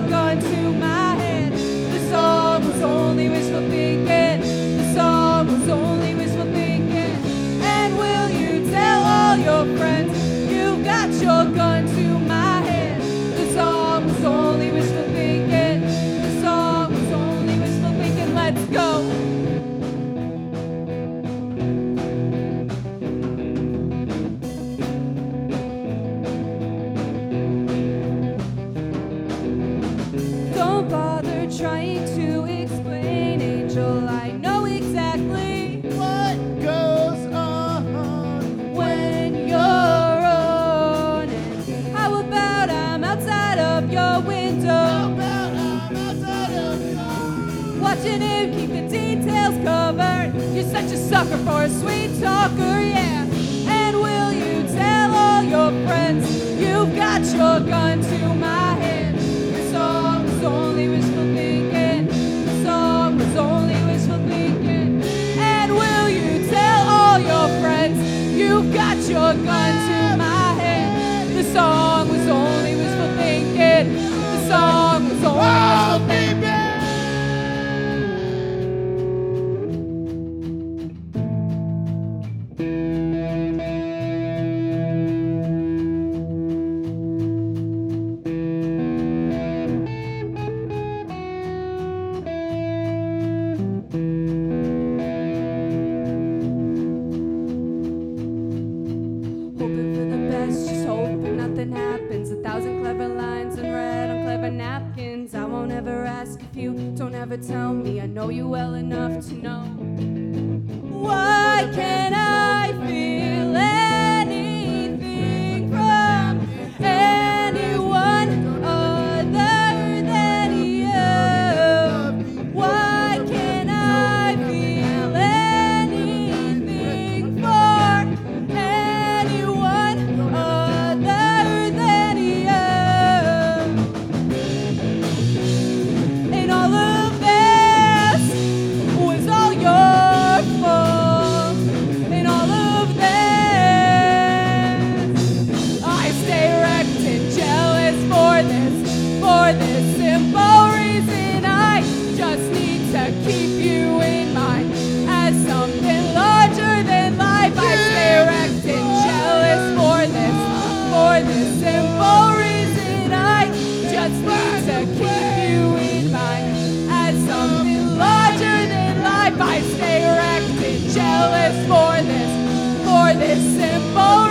The song was only wishful thinking. The song was only wishful thinking. And will you tell all your friends you got your gun to my head? The song was only wishful thinking. The song was only wishful thinking. Let's go. Trying to explain, Angel. I know exactly What goes on? when you're on. How about I'm outside of your window, How About I'm outside of your watching him keep the details covered. You're such a sucker for a sweet talker, yeah. Your gun to my head? The song was only wishful thinking. The song was only wishful thinking. Nothing happens. A thousand clever lines unread on clever napkins. I won't ever ask if you don't ever tell me. I know you well enough to know. Why can't I feel simple